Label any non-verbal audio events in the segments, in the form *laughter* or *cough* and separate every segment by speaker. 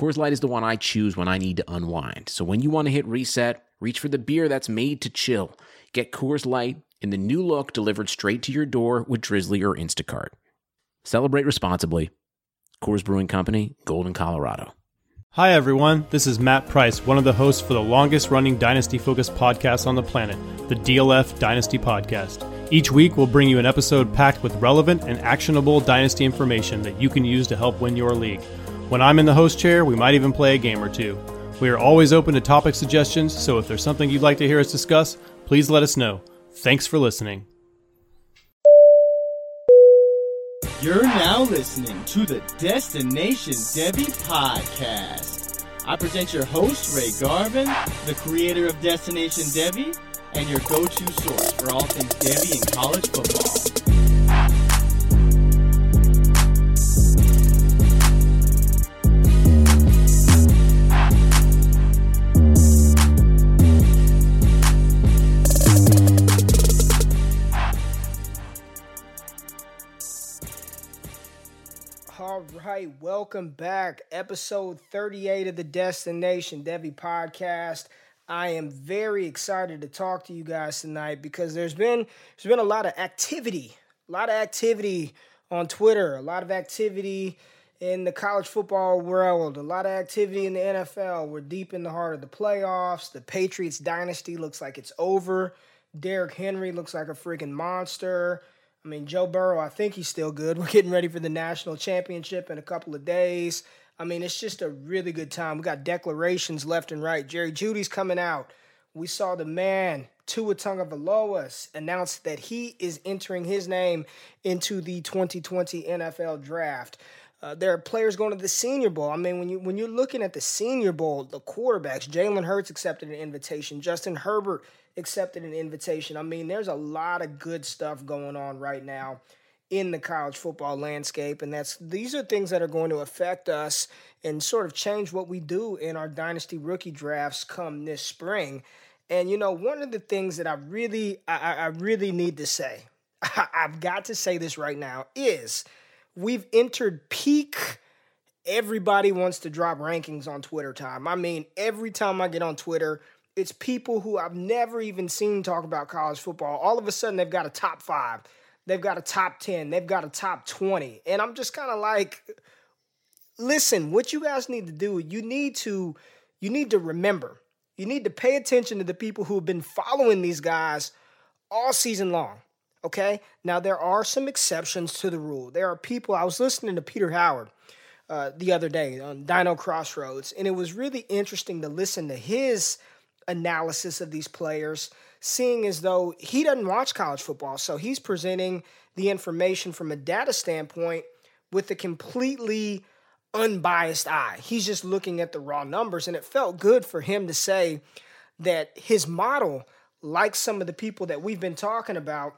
Speaker 1: Coors Light is the one I choose when I need to unwind. So when you want to hit reset, reach for the beer that's made to chill. Get Coors Light in the new look delivered straight to your door with Drizzly or Instacart. Celebrate responsibly. Coors Brewing Company, Golden, Colorado.
Speaker 2: Hi, everyone. This is Matt Price, one of the hosts for the longest running Dynasty focused podcast on the planet, the DLF Dynasty Podcast. Each week, we'll bring you an episode packed with relevant and actionable Dynasty information that you can use to help win your league. When I'm in the host chair, we might even play a game or two. We are always open to topic suggestions, so if there's something you'd like to hear us discuss, please let us know. Thanks for listening.
Speaker 3: You're now listening to the Destination Devy podcast. I present your host, Ray Garvin, the creator of Destination Devy, and your go to source for all things Devy and college football.
Speaker 4: All right, welcome back. Episode 38 of the Destination Devy podcast. I am very excited to talk to you guys tonight because there's been there's been a lot of activity, a lot of activity on Twitter, a lot of activity in the college football world, a lot of activity in the NFL. We're deep in the heart of the playoffs. The Patriots dynasty looks like it's over. Derrick Henry looks like a freaking monster. I mean, Joe Burrow, I think he's still good. *laughs* We're getting ready for the national championship in a couple of days. I mean, it's just a really good time. We got declarations left and right. Jerry Jeudy's coming out. We saw the man, Tua Tagovailoa, announce that he is entering his name into the 2020 NFL Draft. Uh, there are players going to the Senior Bowl. I mean, when you when you're looking at the Senior Bowl, the quarterbacks, Jalen Hurts accepted an invitation, Justin Herbert accepted an invitation. I mean, there's a lot of good stuff going on right now in the college football landscape, and that's these are things that are going to affect us and sort of change what we do in our dynasty rookie drafts come this spring. And you know, one of the things that I really, I, I really need to say, *laughs* I've got to say this right now, is we've entered peak. Everybody wants to drop rankings on Twitter time. I mean, every time I get on Twitter, it's people who I've never even seen talk about college football. All of a sudden, they've got a top five, they've got a top 10, they've got a top 20. And I'm just kind of like, listen, what you guys need to do, you need to, you need to remember, you need to pay attention to the people who have been following these guys all season long. Okay. Now, there are some exceptions to the rule. There are people, I was listening to Peter Howard uh, the other day on Dino Crossroads, and it was really interesting to listen to his analysis of these players, seeing as though he doesn't watch college football. So he's presenting the information from a data standpoint with a completely unbiased eye. He's just looking at the raw numbers, and it felt good for him to say that his model, like some of the people that we've been talking about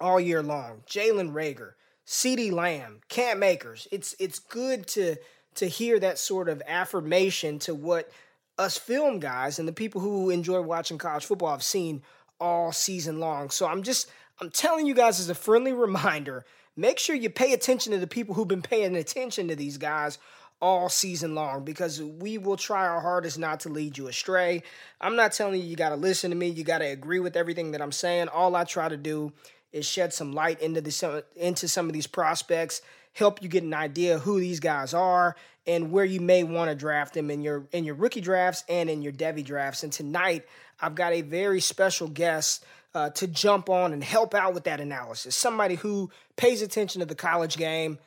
Speaker 4: all year long, Jalen Reagor, CeeDee Lamb, Cam Akers, it's it's good to to hear that sort of affirmation to what us film guys and the people who enjoy watching college football have seen all season long. So I'm just I'm telling you guys as a friendly *laughs* reminder, make sure you pay attention to the people who've been paying attention to these guys all season long because we will try our hardest not to lead you astray. I'm not telling you you got to listen to me, you got to agree with everything that I'm saying. All I try to do is shed some light into the into some of these prospects, help you get an idea who these guys are and where you may want to draft them in your in your rookie drafts and in your Devy drafts. And tonight, I've got a very special guest uh, to jump on and help out with that analysis. Somebody who pays attention to the college game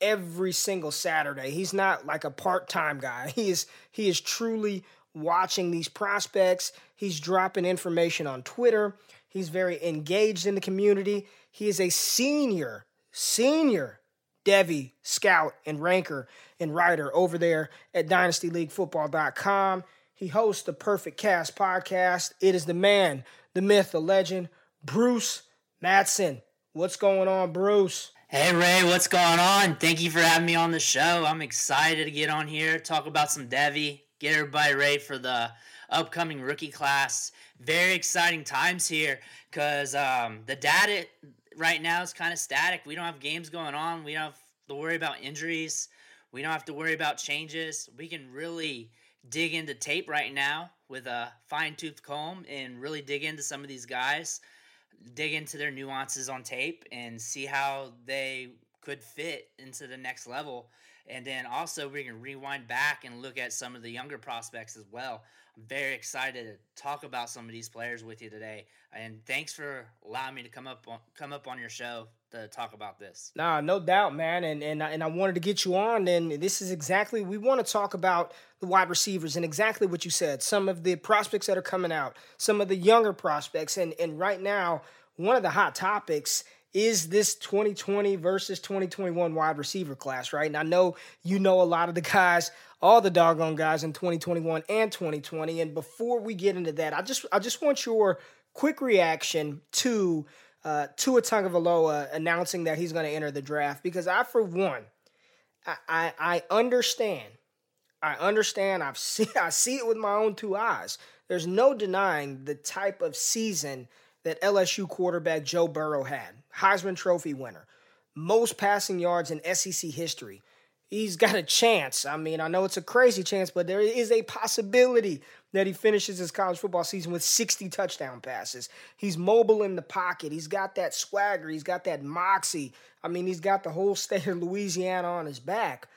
Speaker 4: every single Saturday. He's not like a part-time guy. He is he is truly watching these prospects. He's dropping information on Twitter. He's very engaged in the community. He is a senior, senior Devy scout and ranker and writer over there at dynastyleaguefootball.com. He hosts the Perfect Cast podcast. It is the man, the myth, the legend, Bruce Matson. What's going on, Bruce?
Speaker 5: Hey Ray, what's going on? Thank you for having me on the show. I'm excited to get on here, talk about some Devy, get everybody ready for the upcoming rookie class. Very exciting times here because um, the data right now is kind of static. We don't have games going on. We don't have to worry about injuries. We don't have to worry about changes. We can really dig into tape right now with a fine tooth comb and really dig into some of these guys, dig into their nuances on tape and see how they could fit into the next level. And then also, we can rewind back and look at some of the younger prospects as well. I'm very excited to talk about some of these players with you today. And thanks for allowing me to come up on, come up on your show to talk about this.
Speaker 4: Nah, no doubt, man. And and and I wanted to get you on. And this is exactly we want to talk about the wide receivers and exactly what you said. Some of the prospects that are coming out, some of the younger prospects, and and right now one of the hot topics is this 2020 versus 2021 wide receiver class, right? And I know you know a lot of the guys, all the doggone guys in 2021 and 2020. And before we get into that, I just I just want your quick reaction to uh, Tua Tagovailoa announcing that he's going to enter the draft because I, for one, I, I, I understand. I understand. I've *laughs* seen. I see it with my own two eyes. There's no denying the type of season that LSU quarterback Joe Burrow had. Heisman Trophy winner, most passing yards in SEC history. He's got a chance. I mean, I know it's a crazy chance, but there is a possibility that he finishes his college football season with 60 touchdown passes. He's mobile in the pocket. He's got that swagger. He's got that moxie. I mean, he's got the whole state of Louisiana on his back.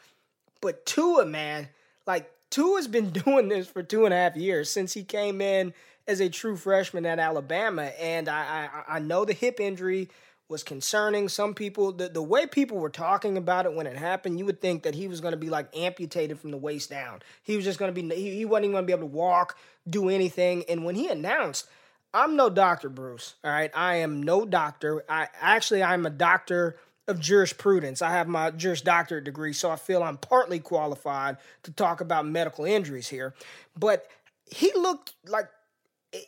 Speaker 4: But Tua, man, like Tua's been *laughs* doing this for two and a half years since he came in as a true freshman at Alabama. And I, I, I know the hip injury was concerning. Some people, the, the way people were talking about it when it happened, you would think that he was going to be like amputated from the waist down. He was just going to be, he, he wasn't even going to be able to walk, do anything. And when he announced, I'm no doctor, Bruce. All right. I am no doctor. I actually, I'm a doctor of jurisprudence. I have my Juris Doctorate degree, so I feel I'm partly qualified to talk about medical injuries here. But he looked like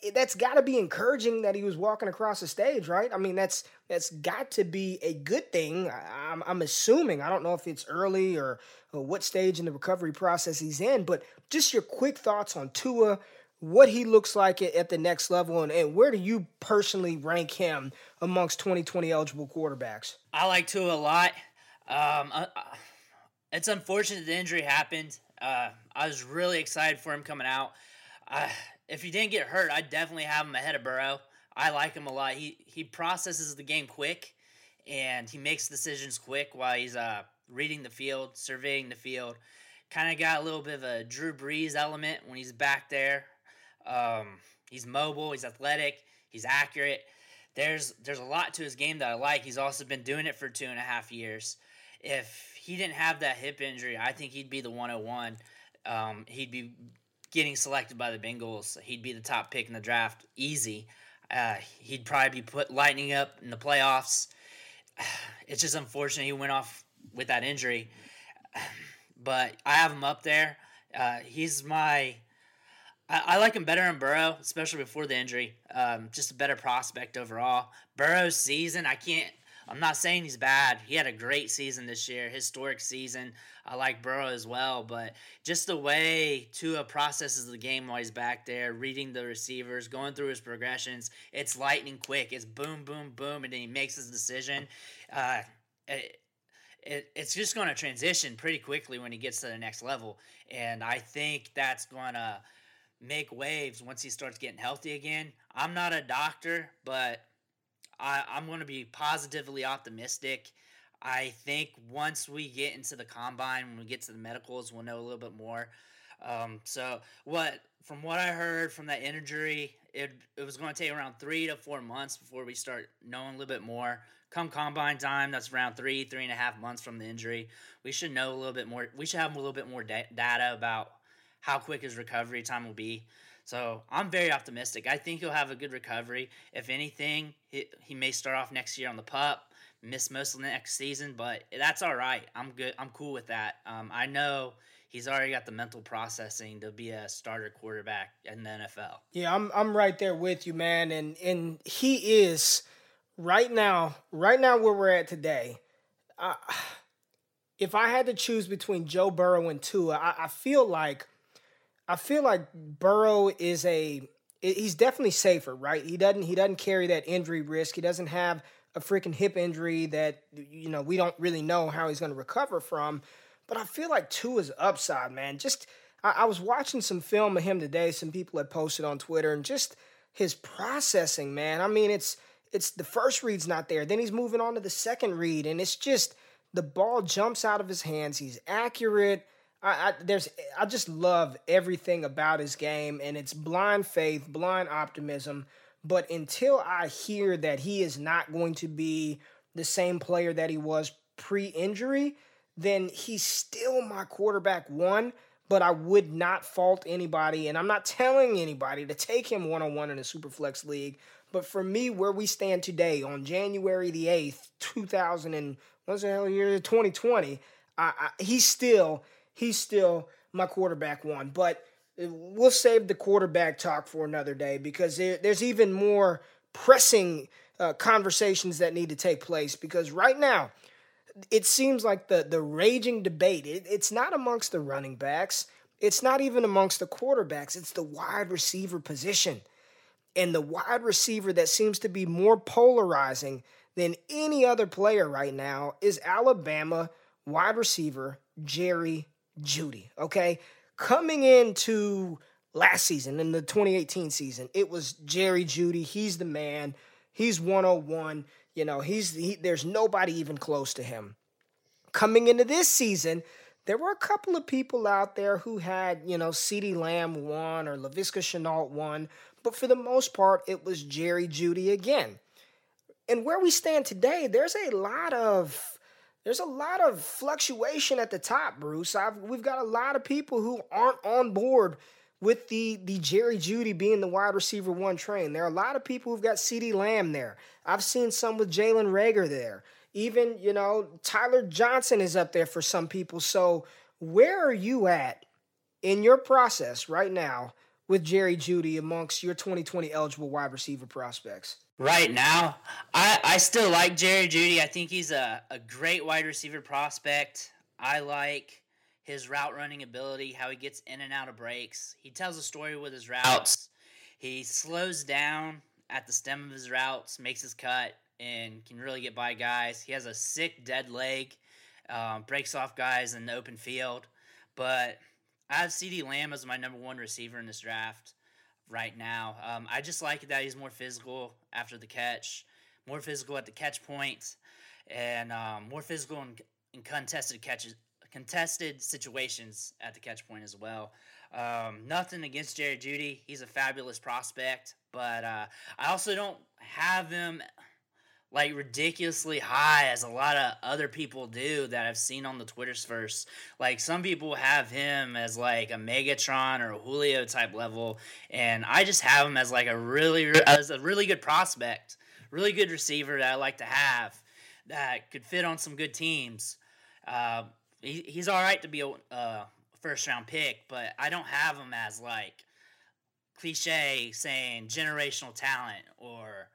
Speaker 4: it, that's got to be encouraging that he was walking across the stage, right? I mean, that's that's got to be a good thing. I, am I'm, I'm assuming. I don't know if it's early or, or what stage in the recovery process he's in, but just your quick thoughts on Tua, what he looks like at, at the next level, and, and where do you personally rank him amongst 2020 eligible quarterbacks?
Speaker 5: I like Tua a lot. Um, uh, uh, it's unfortunate the injury happened. Uh, I was really excited for him coming out. Uh, if he didn't get hurt, I'd definitely have him ahead of Burrow. I like him a lot. He he processes the game quick, and he makes decisions quick while he's uh reading the field, surveying the field. Kind of got a little bit of a Drew Brees element when he's back there. Um, he's mobile, he's athletic, he's accurate. There's there's a lot to his game that I like. He's also been doing it for two and a half years. If he didn't have that hip injury, I think he'd be the 101. Um, he'd be getting selected by the Bengals, he'd be the top pick in the draft, easy. Uh, he'd probably be put lightning up in the playoffs. *sighs* It's just unfortunate he went off with that injury, *sighs* but I have him up there. Uh, he's my. I, I, like him better than Burrow, especially before the injury. Um, just a better prospect overall. Burrow's season, I can't I'm not saying he's bad. He had a great season this year, historic season. I like Burrow as well, but just the way Tua processes the game while he's back there, reading the receivers, going through his progressions, it's lightning quick. It's boom, boom, boom, and then he makes his decision. Uh, it, it, it's just going to transition pretty quickly when he gets to the next level, and I think that's going to make waves once he starts getting healthy again. I'm not a doctor, but I, I'm going to be positively optimistic. I think once we get into the combine, when we get to the medicals, we'll know a little bit more. Um, so what from what I heard from that injury, it it was going to take around three to four months before we start knowing a little bit more. Come combine time, that's around three three and a half months from the injury. We should know a little bit more. We should have a little bit more da- data about how quick his recovery time will be. So I'm very optimistic. I think he'll have a good recovery. If anything, he, he may start off next year on the pup, miss most of the next season, but that's all right. I'm good. I'm cool with that. Um, I know he's already got the mental processing to be a starter quarterback in the NFL.
Speaker 4: Yeah, I'm I'm right there with you, man, and and he is right now, right now where we're at today. Uh, if I had to choose between Joe Burrow and Tua, I, I feel like I feel like Burrow is a he's definitely safer, right? He doesn't he doesn't carry that injury risk. He doesn't have a freaking hip injury that you know we don't really know how he's going to recover from. But I feel like Tua's upside, man. Just I, I was watching some film of him today. Some people had posted on Twitter, and just his processing, man. I mean, it's it's the first read's not there. Then he's moving on to the second read, and it's just the ball jumps out of his hands. He's accurate. I, I, there's I just love everything about his game, and it's blind faith, blind optimism. But until I hear that he is not going to be the same player that he was pre-injury, then he's still my quarterback one. But I would not fault anybody, and I'm not telling anybody to take him one on one in a Superflex league. But for me, where we stand today on January the eighth, two thousand and what's the hell year, 2020, I, I, he's still he's still my quarterback one. But we'll save the quarterback talk for another day because there, there's even more pressing uh, conversations that need to take place. Because right now, it seems like the the raging debate. It, it's not amongst the running backs. It's not even amongst the quarterbacks. It's the wide receiver position. And the wide receiver that seems to be more polarizing than any other player right now is Alabama wide receiver Jerry Jeudy. Okay. Coming into last season, in the 2018 season, it was Jerry Jeudy. He's the man. He's 101. You know, he's he, there's nobody even close to him. Coming into this season, there were a couple of people out there who had, you know, CeeDee Lamb one or Laviska Shenault one, but for the most part, it was Jerry Jeudy again. And where we stand today, there's a lot of there's a lot of fluctuation at the top, Bruce. I've, we've got a lot of people who aren't on board with the the Jerry Jeudy being the wide receiver one train. There are a lot of people who've got CeeDee Lamb there. I've seen some with Jalen Reagor there. Even, you know, Tyler Johnson is up there for some people. So where are you at in your process right now with Jerry Jeudy amongst your 2020 eligible wide receiver prospects?
Speaker 5: Right now, I, I still like Jerry Jeudy. I think he's a, a great wide receiver prospect. I like his route running ability, how he gets in and out of breaks. He tells a story with his routes. He slows down at the stem of his routes, makes his cut, and can really get by guys. He has a sick dead leg, um, breaks off guys in the open field. But I have CeeDee Lamb as my number one receiver in this draft right now. Um, I just like that he's more physical after the catch, more physical at the catch point, and um, more physical in, in, contested catches, contested situations at the catch point as well. Um, nothing against Jerry Jeudy. he's a fabulous prospect, but uh, I also don't have him like ridiculously high as a lot of other people do that I've seen on the Twitter's first. Like some people have him as like a Megatron or a Julio type level, and I just have him as like a really as a really good prospect, really good receiver that I like to have that could fit on some good teams. Uh, he, he's all right to be a first round pick, but I don't have him as like cliche saying generational talent or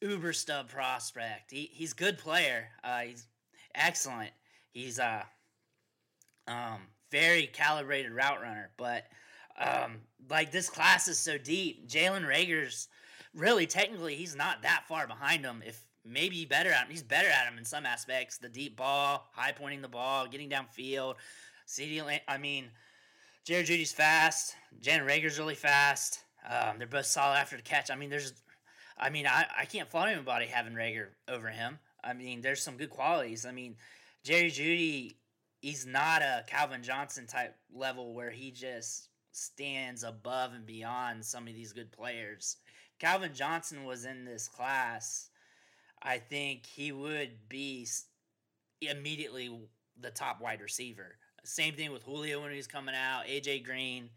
Speaker 5: uber stub prospect. He he's good player. Uh, he's excellent. He's a uh, um, very calibrated route runner. But um, like this class is so deep. Jalen Reagor's really technically he's not that far behind him. If maybe better at him, he's better at him in some aspects. The deep ball, high pointing the ball, getting downfield. CeeDee, I mean, Jared Jeudy's fast. Jalen Reagor's really fast. Um, they're both solid after the catch. I mean, there's I mean, I, I can't fault anybody having Reagor over him. I mean, there's some good qualities. I mean, Jerry Jeudy, he's not a Calvin Johnson type level where he just stands above and beyond some of these good players. Calvin Johnson was in this class. I think he would be immediately the top wide receiver. Same thing with Julio when he's coming out, AJ Green.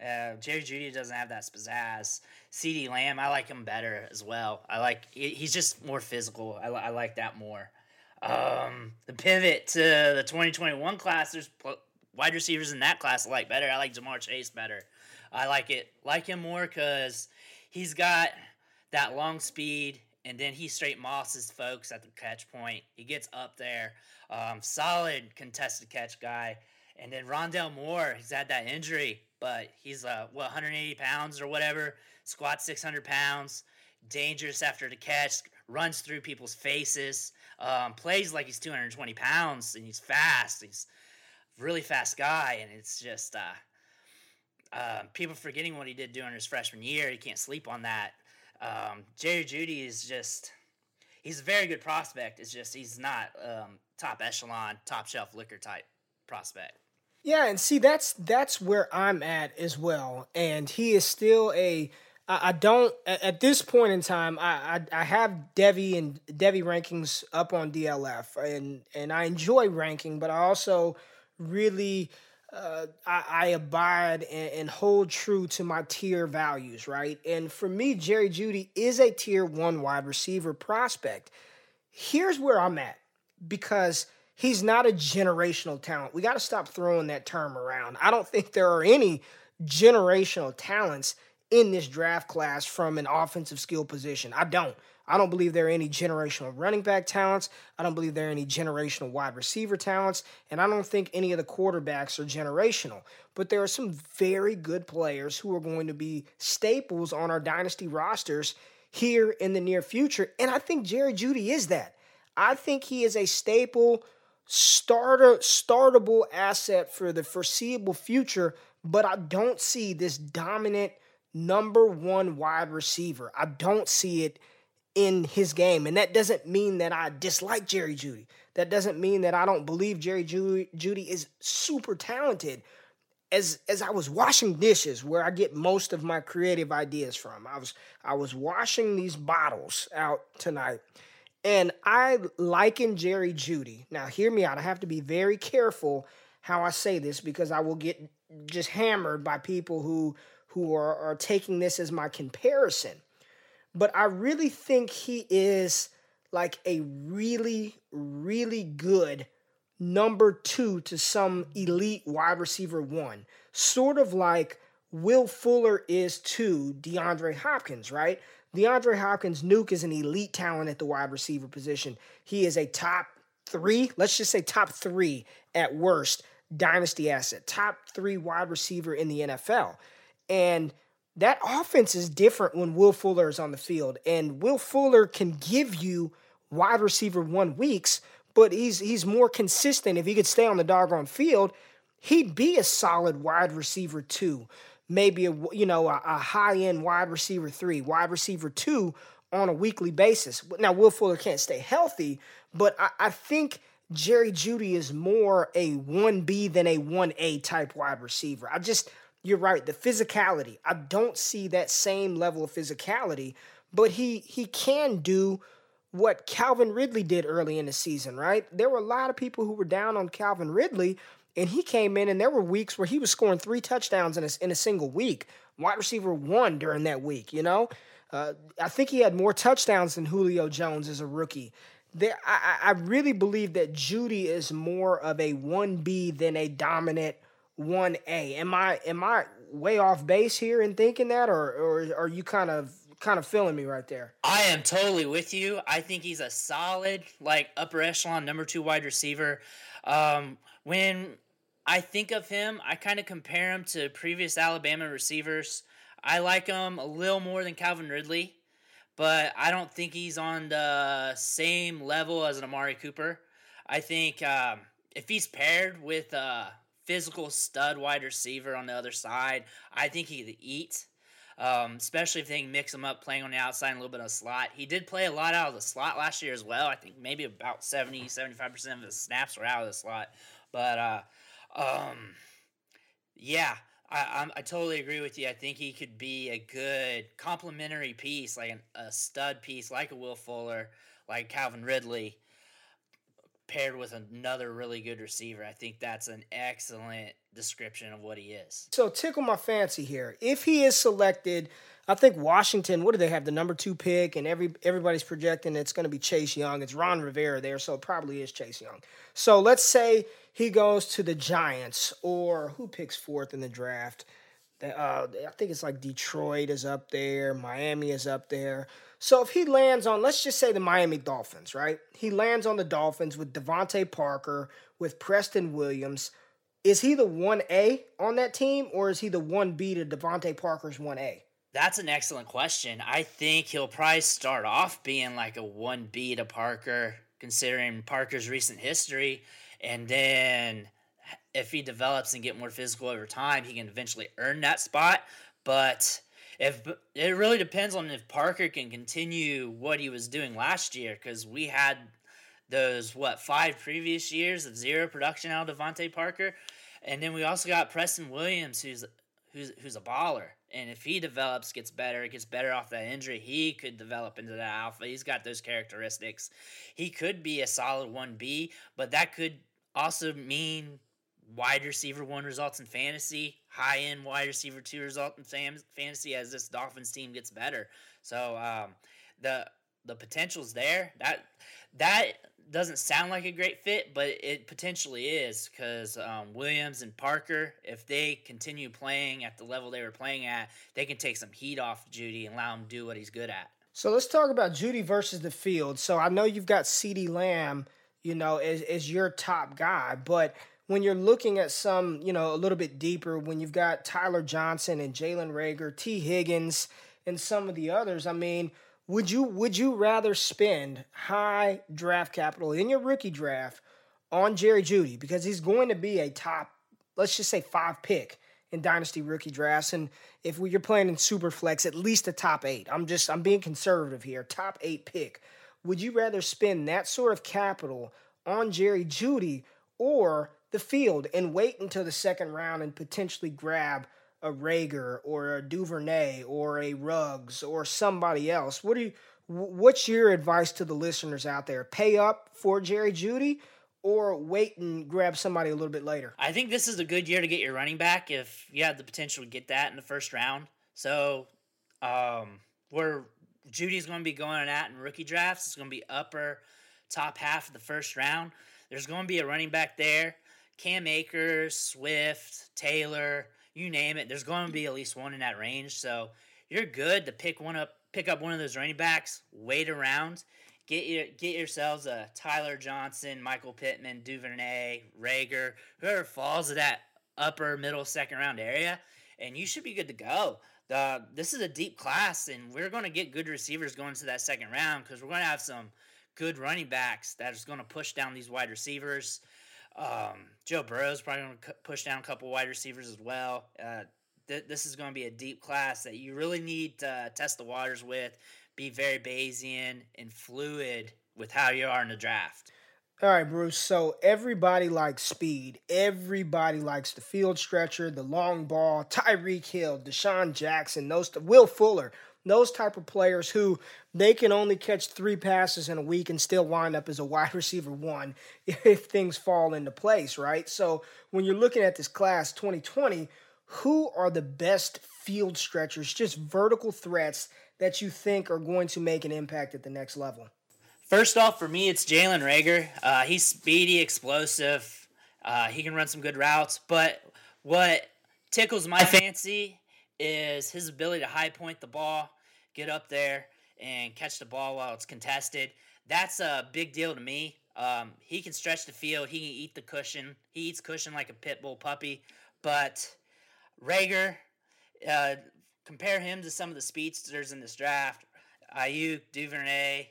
Speaker 5: Uh, Jerry Jeudy doesn't have that pizzazz. CeeDee Lamb, I like him better as well. I like he's just more physical. I, I like that more. Um, the pivot to the 2021 class, there's wide receivers in that class I like better. I like Ja'Marr Chase better. I like it like him more because he's got that long speed, and then he straight mosses folks at the catch point. He gets up there, um, solid contested catch guy. And then Rondale Moore, he's had that injury, but he's uh what 180 pounds or whatever, squat 600 pounds, dangerous after the catch, runs through people's faces, um, plays like he's 220 pounds, and he's fast. He's really fast guy, and it's just uh, uh, people forgetting what he did during his freshman year. You can't sleep on that. Um, Jerry Jeudy is just he's a very good prospect. It's just he's not um, top echelon, top shelf liquor type prospect.
Speaker 4: Yeah, and see that's that's where I'm at as well. And he is still a I, don't at this point in time I, I I have Devy and Devy rankings up on DLF and and I enjoy ranking, but I also really uh, I, I, abide and, and, hold true to my tier values, right? And for me, Jerry Jeudy is a tier one wide receiver prospect. Here's where I'm at because he's not a generational talent. We got to stop throwing that term around. I don't think there are any generational talents in this draft class from an offensive skill position. I don't. I don't believe there are any generational running back talents. I don't believe there are any generational wide receiver talents. And I don't think any of the quarterbacks are generational. But there are some very good players who are going to be staples on our dynasty rosters here in the near future. And I think Jerry Jeudy is that. I think he is a staple starter startable asset for the foreseeable future, but I don't see this dominant number 1 wide receiver. I don't see it in his game. And that doesn't mean that I dislike Jerry Jeudy. That doesn't mean that I don't believe Jerry Judy, Jeudy is super talented. As as I was washing dishes, where I get most of my creative ideas from, I was I was washing these bottles out tonight, and I liken Jerry Jeudy. Now, hear me out. I have to be very careful how I say this because I will get just hammered by people who who are, are taking this as my comparison but I really think he is like a really, really good number two to some elite wide receiver one. Sort of like Will Fuller is to DeAndre Hopkins, right? DeAndre Hopkins, Nuke is an elite talent at the wide receiver position. He is a top three, let's just say top three at worst, dynasty asset, top three wide receiver in the NFL. And that offense is different when Will Fuller is on the field. And Will Fuller can give you wide receiver one weeks, but he's he's more consistent. If he could stay on the doggone field, he'd be a solid wide receiver two, maybe a you know a, a high end wide receiver three, wide receiver two on a weekly basis. Now Will Fuller can't stay healthy, but I, I think Jerry Jeudy is more a one B than a one A type wide receiver. I just you're right. The physicality, I don't see that same level of physicality, but he he can do what Calvin Ridley did early in the season, right? There were a lot of people who were down on Calvin Ridley, and he came in, and there were weeks where he was scoring three touchdowns in a, in a single week. Wide receiver one during that week, you know? Uh, I think he had more touchdowns than Julio Jones as a rookie. There, I, I really believe that Jeudy is more of a 1B than a dominant 1A. Am I am I way off base here in thinking that or or are you kind of kind of feeling me right there?
Speaker 5: I am totally with you. I think he's a solid like upper echelon number 2 wide receiver. Um, when I think of him, I kind of compare him to previous Alabama receivers. I like him a little more than Calvin Ridley, but I don't think he's on the same level as an Amari Cooper. I think um, if he's paired with a physical stud wide receiver on the other side. I think he could eat, um, especially if they can mix him up playing on the outside and a little bit of slot. He did play a lot out of the slot last year as well. I think maybe about 70, 75% of his snaps were out of the slot. But, uh, um, yeah, I, I, totally agree with you. I think he could be a good complementary piece, like an, a stud piece, like a Will Fuller, like Calvin Ridley paired with another really good receiver. I think that's an excellent description of what he is.
Speaker 4: So tickle my fancy here. If he is selected, I think Washington, what do they have? The number two pick, and every everybody's projecting it's going to be Chase Young. It's Ron Rivera there, so it probably is Chase Young. So let's say he goes to the Giants or who picks fourth in the draft? Uh, I think it's like Detroit is up there, Miami is up there. So if he lands on, let's just say the Miami Dolphins, right? He lands on the Dolphins with DeVante Parker, with Preston Williams. Is he the 1A on that team, or is he the 1B to DeVante Parker's 1A?
Speaker 5: That's an excellent question. I think he'll probably start off being like a 1B to Parker, considering Parker's recent history. And then if he develops and get more physical over time, he can eventually earn that spot. But if it really depends on if Parker can continue what he was doing last year, because we had those what five previous years of zero production out of DeVante Parker, and then we also got Preston Williams, who's who's who's a baller. And if he develops, gets better, gets better off that injury, he could develop into that alpha. He's got those characteristics. He could be a solid 1B, but that could also mean wide receiver one results in fantasy, high end wide receiver two result in fam- fantasy as this Dolphins team gets better. So um, the the potential's there. That that doesn't sound like a great fit, but it potentially is because um, Williams and Parker, if they continue playing at the level they were playing at, they can take some heat off Jeudy and allow him to do what he's good at.
Speaker 4: So let's talk about Jeudy versus the field. So I know you've got CeeDee Lamb, you know, as, as your top guy, but when you're looking at some, you know, a little bit deeper, when you've got Tyler Johnson and Jalen Rager, Tee Higgins, and some of the others, I mean, would you would you rather spend high draft capital in your rookie draft on Jerry Jeudy because he's going to be a top, let's just say five pick in dynasty rookie drafts, and if you're playing in super flex, at least a top eight. I'm just I'm being conservative here, top eight pick. Would you rather spend that sort of capital on Jerry Jeudy or the field and wait until the second round and potentially grab a Reagor or a Duvernay or a Ruggs or somebody else. What do you what's your advice to the listeners out there? Pay up for Jerry Jeudy or wait and grab somebody a little bit later?
Speaker 5: I think this is a good year to get your running back if you have the potential to get that in the first round. So, um, where Jeudy's going to be going at in rookie drafts, it's going to be upper top half of the first round. There's going to be a running back there. Cam Akers, Swift, Taylor, you name it. There's going to be at least one in that range. So you're good to pick one up, pick up one of those running backs, wait around, get your get yourselves a Tyler Johnson, Michael Pittman, Duvernay, Reagor, whoever falls to that upper middle second round area, and you should be good to go. The, this is a deep class, and we're going to get good receivers going to that second round because we're going to have some good running backs that is going to push down these wide receivers. Um, Joe Burrow's probably going to push down a couple wide receivers as well. Uh, th- this is going to be a deep class that you really need to test the waters with, be very Bayesian and fluid with how you are in the draft.
Speaker 4: All right, Bruce. So everybody likes speed. Everybody likes the field stretcher, the long ball, Tyreek Hill, DeSean Jackson, those Will Fuller those type of players who they can only catch three passes in a week and still wind up as a *laughs* wide receiver one if things fall into place, right? So when you're looking at this class 2020, who are the best field stretchers, just vertical threats that you think are going to make an impact at the next level?
Speaker 5: First off, for me, it's Jalen Reagor. Uh, he's speedy, explosive. Uh, he can run some good routes. But what tickles my fancy is his ability to high point the ball get up there and catch the ball while it's contested. That's a big deal to me. Um, he can stretch the field. He can eat the cushion. He eats cushion like a pit bull puppy. But Reagor, uh, compare him to some of the speedsters in this draft. Aiyuk, Duvernay,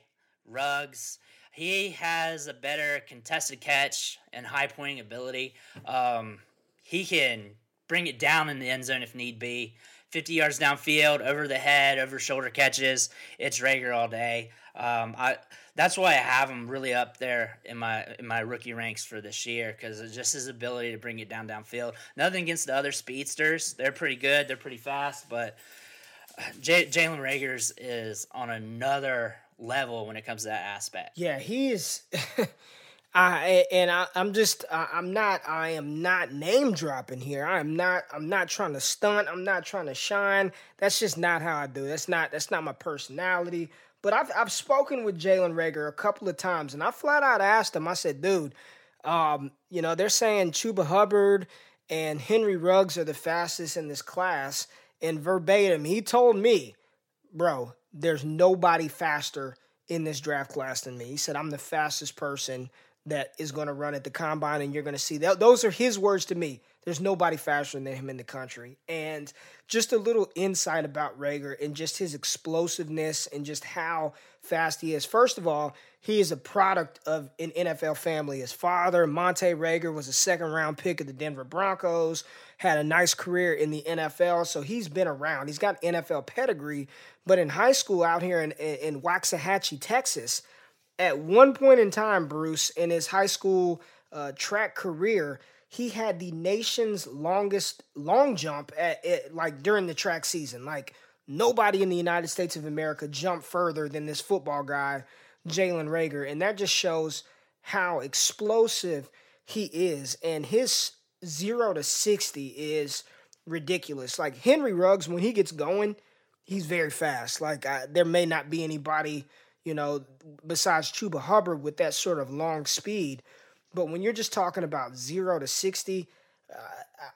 Speaker 5: Ruggs. He has a better contested catch and high pointing ability. Um, he can bring it down in the end zone if need be. 50 yards downfield, over the head, over shoulder catches. It's Reagor all day. Um, I that's why I have him really up there in my in my rookie ranks for this year because just his ability to bring it down downfield. Nothing against the other speedsters; they're pretty good, they're pretty fast, but J- Jalen Reagor's is on another level when it comes to that aspect.
Speaker 4: Yeah, he is. *laughs* I and I, am just I, I'm not I am not name dropping here. I am not I'm not trying to stunt. I'm not trying to shine. That's just not how I do. That's not that's not my personality. But I've I've spoken with Jalen Reagor a couple of times, and I flat out asked him. I said, "Dude, Um, you know, they're saying Chuba Hubbard and Henry Ruggs are the fastest in this class. And verbatim, he told me, bro, there's nobody faster in this draft class than me. He said, I'm the fastest person that is going to run at the combine, and you're going to see that. Those are his words to me. There's nobody faster than him in the country. And just a little insight about Reagor and just his explosiveness and just how fast he is. First of all, he is a product of an NFL family. His father, Monte Reagor, was a second round pick of the Denver Broncos, had a nice career in the NFL. So he's been around. He's got NFL pedigree. But in high school out here in, in Waxahachie, Texas, at one point in time, Bruce, in his high school uh, track career, he had the nation's longest long jump at, like during the track season. Like nobody in the United States of America jumped further than this football guy, Jalen Reagor, and that just shows how explosive he is. And his zero to sixty is ridiculous. Like Henry Ruggs, when he gets going, he's very fast. Like I, there may not be anybody, you know, besides Chuba Hubbard with that sort of long speed. But when you're just talking about zero to 60, uh,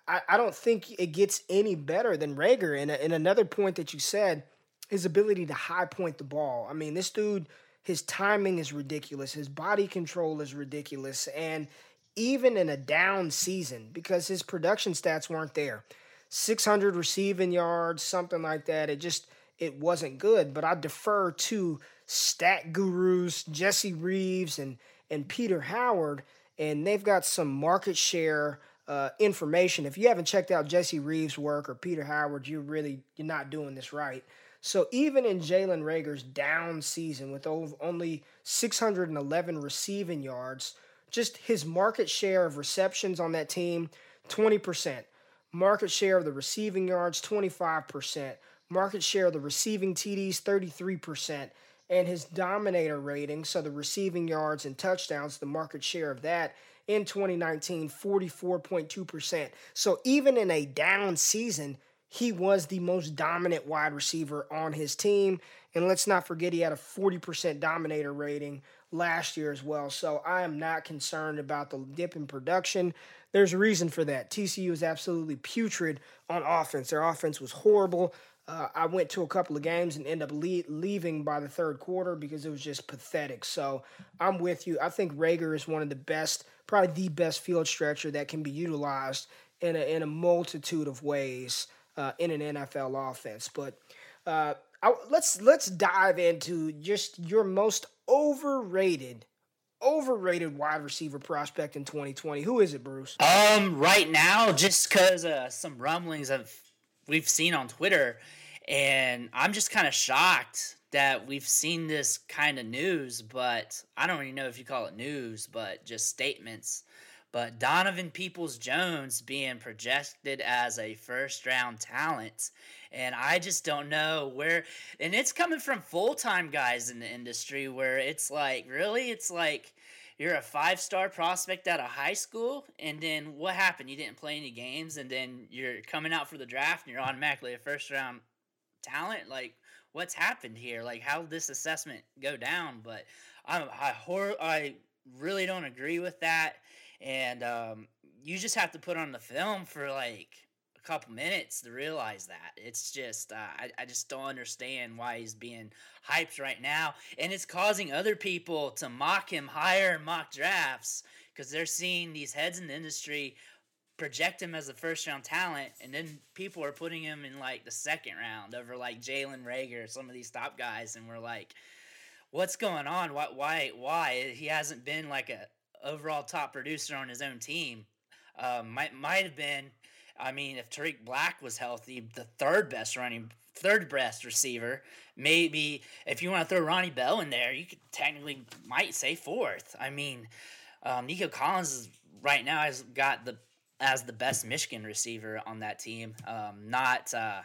Speaker 4: I, I don't think it gets any better than Reagor. And, and another point that you said, his ability to high point the ball. I mean, this dude, his timing is ridiculous. His body control is ridiculous. And even in a down season, because his production stats weren't there, 600 receiving yards, something like that. It just it wasn't good. But I defer to stat gurus Jesse Reeves and and Peter Howard and they've got some market share uh, information. If you haven't checked out Jesse Reeves' work or Peter Howard, you're really you're not doing this right. So even in Jalen Reagor's down season with only 611 receiving yards, just his market share of receptions on that team, 20%. Market share of the receiving yards, 25%. Market share of the receiving TDs, 33% and his dominator rating, so the receiving yards and touchdowns, the market share of that in 2019, 44.2%. So even in a down season, he was the most dominant wide receiver on his team. And let's not forget, he had a 40% dominator rating last year as well. So I am not concerned about the dip in production. There's a reason for that. TCU is absolutely putrid on offense. Their offense was horrible. Uh, I went to a couple of games and ended up le- leaving by the third quarter because it was just pathetic. So I'm with you. I think Reagor is one of the best, probably the best field stretcher that can be utilized in a, in a multitude of ways uh, in an NFL offense. But uh, I, let's let's dive into just your most overrated overrated wide receiver prospect in 2020. Who is it, Bruce?
Speaker 5: Um, right now, just because uh, some rumblings of we've seen on Twitter, and I'm just kind of shocked that we've seen this kind of news, but I don't even know if you call it news, but just statements. But Donovan Peoples Jones being projected as a first round talent. And I just don't know where, and it's coming from full time guys in the industry where it's like, really? It's like, you're a five star prospect out of high school, and then what happened? You didn't play any games, and then you're coming out for the draft, and you're automatically a first round talent? Like, what's happened here? Like, how did this assessment go down? But I'm, I, hor- I really don't agree with that. And um, you just have to put on the film for like a couple minutes to realize that. It's just, uh, I, I just don't understand why he's being hyped right now. And it's causing other people to mock him higher in mock drafts because they're seeing these heads in the industry project him as a first round talent, and then people are putting him in like the second round over like Jalen Reagor, some of these top guys, and we're like, what's going on? Why, why, why? He hasn't been like a overall top producer on his own team. Um, might might have been. I mean, if Tarik Black was healthy, the third best running, third best receiver. Maybe if you want to throw Ronnie Bell in there, you could technically might say fourth. I mean, um, Nico Collins is, right now has got the as the best Michigan receiver on that team. Um, not uh,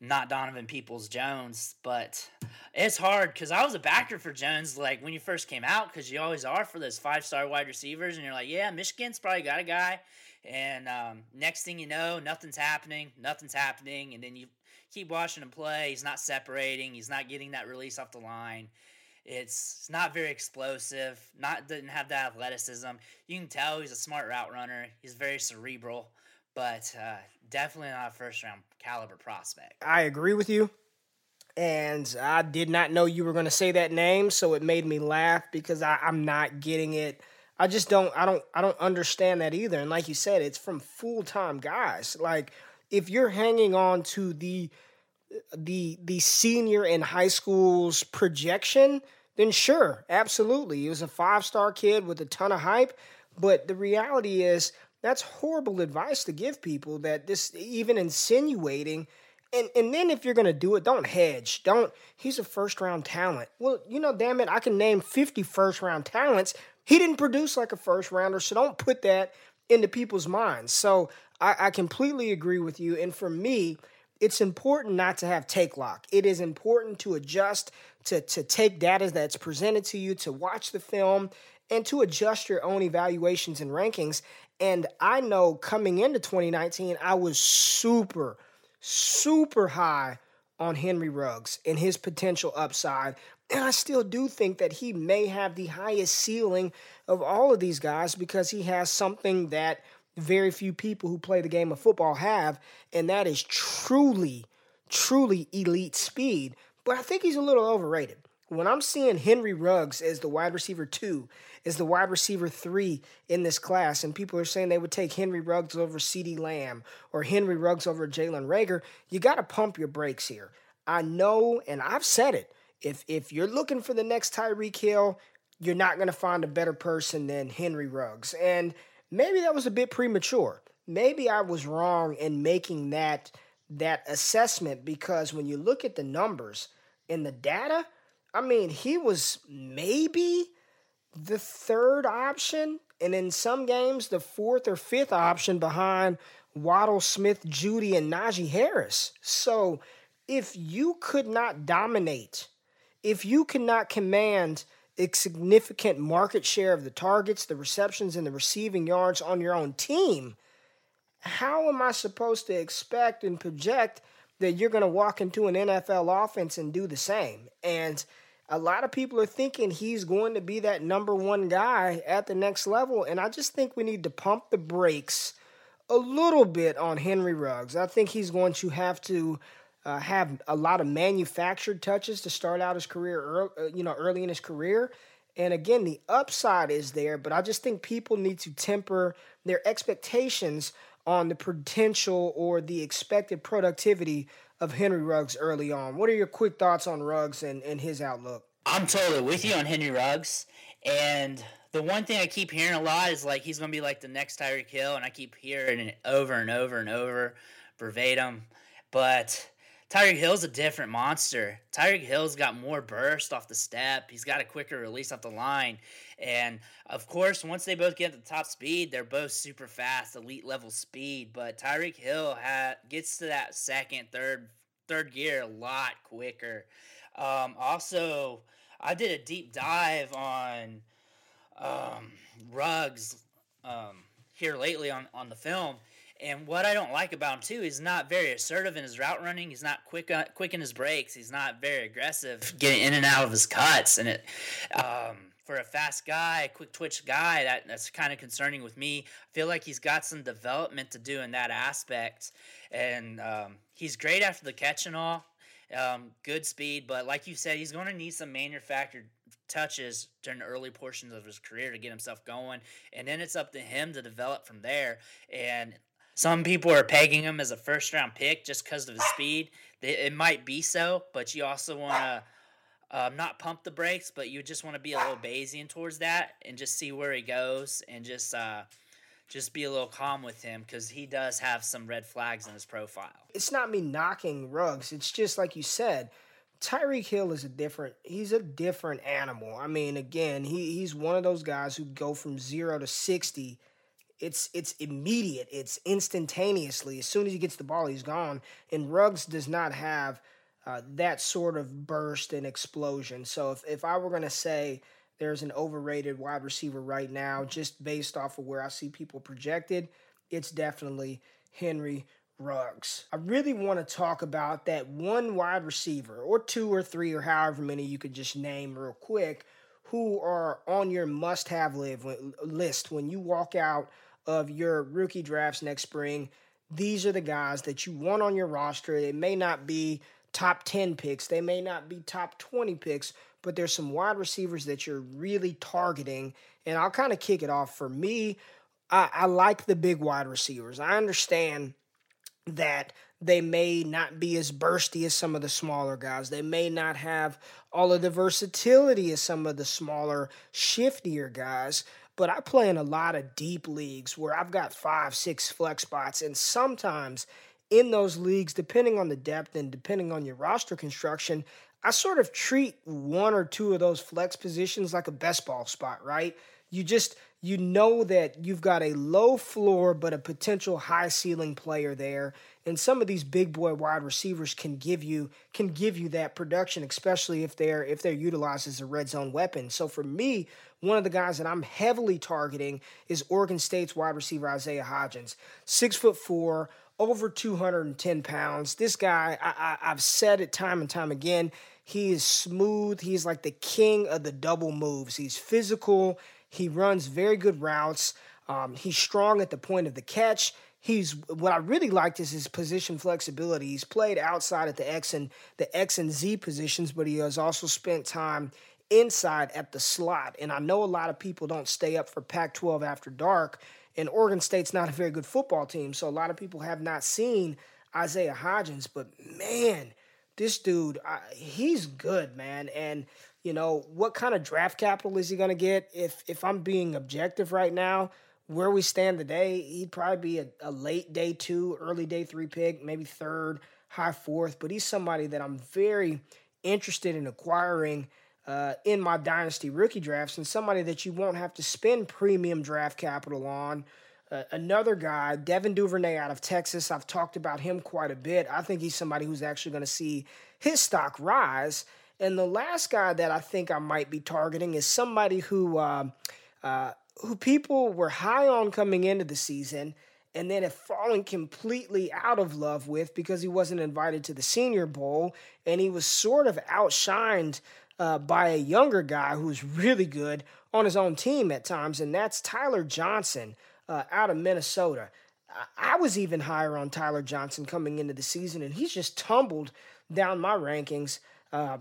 Speaker 5: not Donovan Peoples Jones, but it's hard because I was a backer for Jones like when you first came out because you always are for those five star wide receivers, and you're like, yeah, Michigan's probably got a guy. And um, next thing you know, nothing's happening, nothing's happening, and then you keep watching him play. He's not separating, he's not getting that release off the line, It's not very explosive. Not didn't have that athleticism. You can tell he's a smart route runner. He's very cerebral, but uh, definitely not a first round caliber prospect.
Speaker 4: I agree with you. And I did not know you were going to say that name, so it made me laugh because I, I'm not getting it. I just don't. I don't. I don't understand that either. And like you said, it's from full time guys. Like if you're hanging on to the the the senior in high school's projection, then sure, absolutely. He was a five star kid with a ton of hype. But the reality is that's horrible advice to give people that this even insinuating and and then if you're gonna do it, don't hedge. Don't he's a first round talent. Well, you know, damn it, I can name 50 first round talents. He didn't produce like a first rounder, so don't put that into people's minds. So I, I completely agree with you. And for me, it's important not to have take lock. It is important to adjust, to, to take data that's presented to you, to watch the film, and to adjust your own evaluations and rankings. And I know coming into 2019, I was super, super high on Henry Ruggs and his potential upside. And I still do think that he may have the highest ceiling of all of these guys because he has something that very few people who play the game of football have, and that is truly, truly elite speed. But I think he's a little overrated. When I'm seeing Henry Ruggs as the wide receiver two, as the wide receiver three in this class, and people are saying they would take Henry Ruggs over CeeDee Lamb or Henry Ruggs over Jalen Reagor, you got to pump your brakes here. I know, and I've said it. If if you're looking for the next Tyreek Hill, you're not going to find a better person than Henry Ruggs. And maybe that was a bit premature. Maybe I was wrong in making that that assessment because when you look at the numbers in the data, I mean, he was maybe the third option, and in some games, the fourth or fifth option behind Waddle, Smith, Jeudy and Najee Harris. So if you could not dominate, if you could not command a significant market share of the targets, the receptions, and the receiving yards on your own team, how am I supposed to expect and project that you're going to walk into an NFL offense and do the same? And a lot of people are thinking he's going to be that number one guy at the next level. And I just think we need to pump the brakes a little bit on Henry Ruggs. I think he's going to have to uh, have a lot of manufactured touches to start out his career, early, uh, you know, early in his career. And again, the upside is there, but I just think people need to temper their expectations on the potential or the expected productivity of Henry Ruggs early on. What are your quick thoughts on Ruggs and, and his outlook?
Speaker 5: I'm totally with you on Henry Ruggs. And the one thing I keep hearing a lot is like he's going to be like the next Tyreek Hill. And I keep hearing it over and over and over verbatim. But Tyreek Hill's a different monster. Tyreek Hill's got more burst off the step. He's got a quicker release off the line. And of course, once they both get to the top speed, they're both super fast, elite level speed. But Tyreek Hill ha- gets to that second, third, third gear a lot quicker. Um, also, I did a deep dive on um, Ruggs um, here lately on, on the film and what I don't like about him too, he's not very assertive in his route running. He's not quick uh, quick in his breaks. He's not very aggressive getting in and out of his cuts. And it um, for a fast guy, a quick twitch guy, that that's kind of concerning with me. I feel like he's got some development to do in that aspect. And um, he's great after the catch and all. Um, good speed, but like you said, he's going to need some manufactured touches during the early portions of his career to get himself going, and then it's up to him to develop from there. And some people are pegging him as a first round pick just because of his speed. It might be so, but you also want to um, not pump the brakes, but you just want to be a little Bayesian towards that and just see where he goes and just uh, just be a little calm with him because he does have some red flags in his profile.
Speaker 4: It's not me knocking Ruggs. It's just like you said. Tyreek Hill is a different he's a different animal. I mean, again, he he's one of those guys who go from 0 to 60 it's it's immediate. It's instantaneously. As soon as he gets the ball, he's gone. And Ruggs does not have uh, that sort of burst and explosion. So if, if I were going to say there's an overrated wide receiver right now, just based off of where I see people projected, it's definitely Henry Ruggs. I really want to talk about that one wide receiver, or two or three, or however many you could just name real quick, who are on your must have list when you walk out of your rookie drafts next spring. These are the guys that you want on your roster. They may not be top 10 picks, they may not be top 20 picks, but there's some wide receivers that you're really targeting. And I'll kind of kick it off. For me, I, I like the big wide receivers. I understand that they may not be as bursty as some of the smaller guys. They may not have all of the versatility as some of the smaller, shiftier guys. But I play in a lot of deep leagues where I've got five, six flex spots. And sometimes in those leagues, depending on the depth and depending on your roster construction, I sort of treat one or two of those flex positions like a best ball spot, right? You just you know that you've got a low floor but a potential high ceiling player there and some of these big boy wide receivers can give you can give you that production especially if they're if they're utilized as a red zone weapon so for me one of the guys that i'm heavily targeting is oregon state's wide receiver isaiah hodgins six foot four over 210 pounds this guy I, I, i've said it time and time again he is smooth he's like the king of the double moves he's physical he runs very good routes. Um, he's strong at the point of the catch. He's what I really liked is his position flexibility. He's played outside at the X and the X and Z positions, but he has also spent time inside at the slot. And I know a lot of people don't stay up for Pac-12 after dark, and Oregon State's not a very good football team, so a lot of people have not seen Isaiah Hodgins. But man, this dude, I, he's good, man. And you know, what kind of draft capital is he going to get? If if I'm being objective right now, where we stand today, he'd probably be a, a late day two, early day three pick, maybe third, high fourth. But he's somebody that I'm very interested in acquiring uh, in my dynasty rookie drafts, and somebody that you won't have to spend premium draft capital on. Uh, another guy, Devin Duvernay out of Texas. I've talked about him quite a bit. I think he's somebody who's actually going to see his stock rise and the last guy that I think I might be targeting is somebody who uh, uh, who people were high on coming into the season and then have fallen completely out of love with because he wasn't invited to the Senior Bowl and he was sort of outshined uh, by a younger guy who's really good on his own team at times, and that's Tyler Johnson uh, out of Minnesota. I was even higher on Tyler Johnson coming into the season, and he's just tumbled down my rankings. Uh,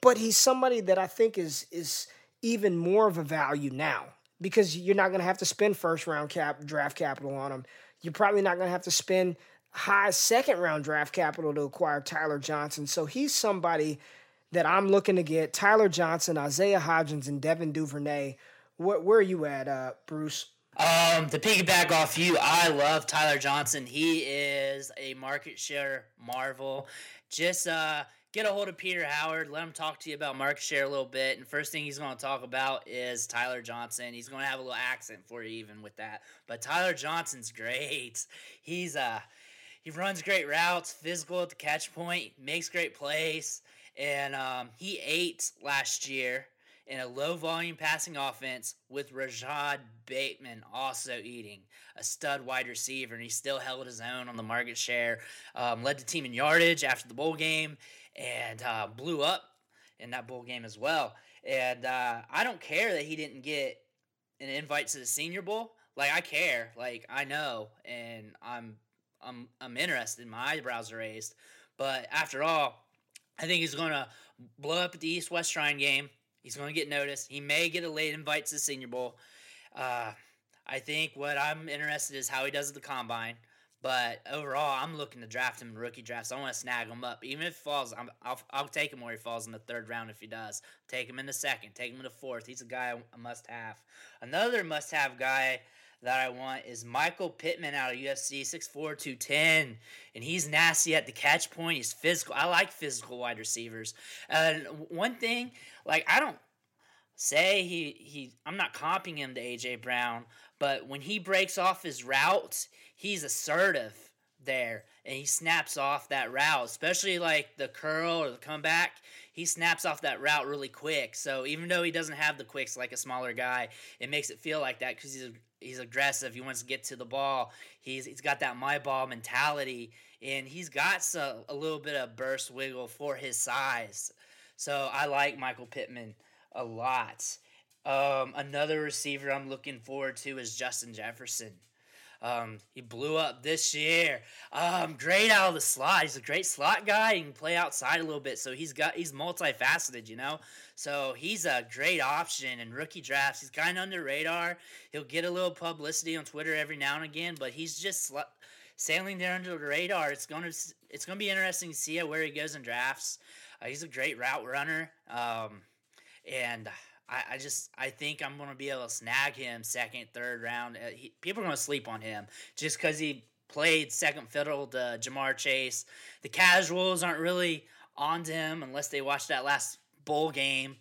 Speaker 4: but he's somebody that I think is is even more of a value now because you're not going to have to spend first round cap draft capital on him. You're probably not going to have to spend high second round draft capital to acquire Tyler Johnson. So he's somebody that I'm looking to get. Tyler Johnson, Isaiah Hodgins, and Devin Duvernay. Where, where are you at, uh, Bruce?
Speaker 5: Um, to piggyback off you, I love Tyler Johnson. He is a market share marvel. Just uh, get a hold of Peter Howard, let him talk to you about market share a little bit. And first thing he's going to talk about is Tyler Johnson. He's going to have a little accent for you even with that. But Tyler Johnson's great. He's uh he runs great routes, physical at the catch point, makes great plays, and um, he ate last year in a low volume passing offense with Rashod Bateman also eating a stud wide receiver, and he still held his own on the market share. Um, led the team in yardage after the bowl game and uh, blew up in that bowl game as well. And uh, I don't care that he didn't get an invite to the Senior Bowl. Like I care, like I know, and I'm I'm I'm interested. My eyebrows are raised. But after all, I think he's gonna blow up at the East West Shrine game. He's going to get noticed. He may get a late invite to the Senior Bowl. Uh, I think what I'm interested is how he does at the combine. But overall, I'm looking to draft him in rookie drafts. I want to snag him up, even if he falls. i will I'll take him where he falls in the third round if he does. Take him in the second. Take him in the fourth. He's a guy I must have. Another must have guy that I want is Michael Pittman out of USC, 6'4", 210. And he's nasty at the catch point. He's physical. I like physical wide receivers. And one thing, like, I don't say he, he I'm not comping him to A.J. Brown, but when he breaks off his routes, he's assertive there and he snaps off that route, especially like the curl or the comeback. He snaps off that route really quick. So even though he doesn't have the quicks like a smaller guy, it makes it feel like that because he's he's aggressive. He wants to get to the ball. He's he's got that my ball mentality, and he's got some, a little bit of burst wiggle for his size. So I like Michael Pittman a lot. Um, another receiver I'm looking forward to is Justin Jefferson. Um, he blew up this year. Um, great out of the slot. He's a great slot guy. He can play outside a little bit, so he's got he's multifaceted, you know. So he's a great option in rookie drafts. He's kind of under radar. He'll get a little publicity on Twitter every now and again, but he's just sl- sailing there under the radar. It's gonna it's gonna be interesting to see where he goes in drafts. Uh, he's a great route runner, um, and I, I, just I think I'm gonna be able to snag him second, third round. Uh, he, people are gonna sleep on him just because he played second fiddle to Ja'Marr Chase. The casuals aren't really on to him unless they watched that last bowl game,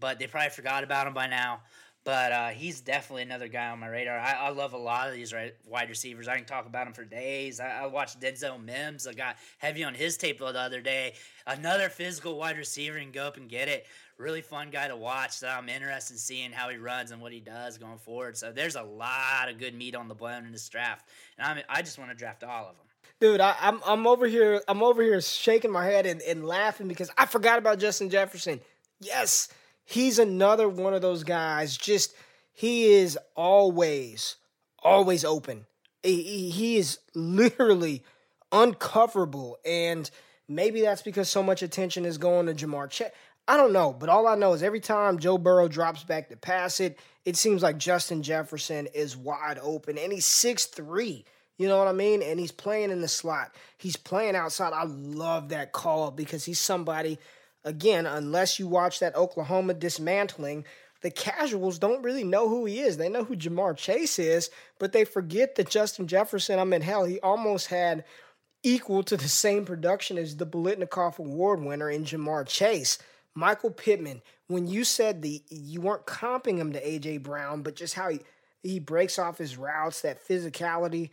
Speaker 5: but they probably forgot about him by now. But uh, he's definitely another guy on my radar. I, I, love a lot of these right, wide receivers. I can talk about him for days. I, I watched Denzel Mims. I got heavy on his tape the other day. Another physical wide receiver and go up and get it. Really fun guy to watch. So I'm interested in seeing how he runs and what he does going forward. So there's a lot of good meat on the bone in this draft, and I'm, I just want to draft all of them.
Speaker 4: Dude, I, am I'm, I'm over here. I'm over here shaking my head and, and laughing because I forgot about Justin Jefferson. Yes, he's another one of those guys. Just he is always, always open. He, he is literally uncoverable, and maybe that's because so much attention is going to Ja'Marr Chase. I don't know, but all I know is every time Joe Burrow drops back to pass it, it seems like Justin Jefferson is wide open, and he's six three. You know what I mean? And he's playing in the slot. He's playing outside. I love that call because he's somebody again, unless you watch that Oklahoma dismantling, the casuals don't really know who he is. They know who Ja'Marr Chase is, but they forget that Justin Jefferson, I mean, hell, he almost had equal to the same production as the Biletnikoff Award winner in Ja'Marr Chase. Michael Pittman, when you said the you weren't comping him to AJ Brown, but just how he he breaks off his routes, that physicality,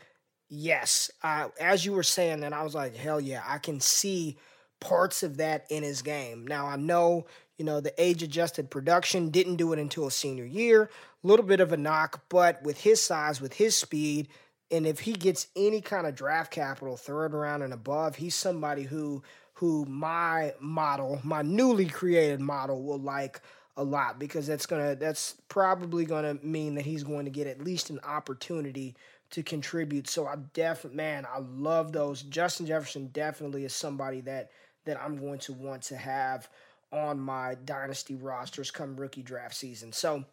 Speaker 4: yes. Uh, as you were saying that, I was like, hell yeah, I can see parts of that in his game. Now I know, you know, the age adjusted production didn't do it until senior year. A little bit of a knock, but with his size, with his speed, and if he gets any kind of draft capital, third round and above, he's somebody who who my model, my newly created model, will like a lot because that's gonna that's probably gonna mean that he's going to get at least an opportunity to contribute. So I definitely man, I love those. Justin Jefferson definitely is somebody that that I'm going to want to have on my dynasty rosters come rookie draft season. So,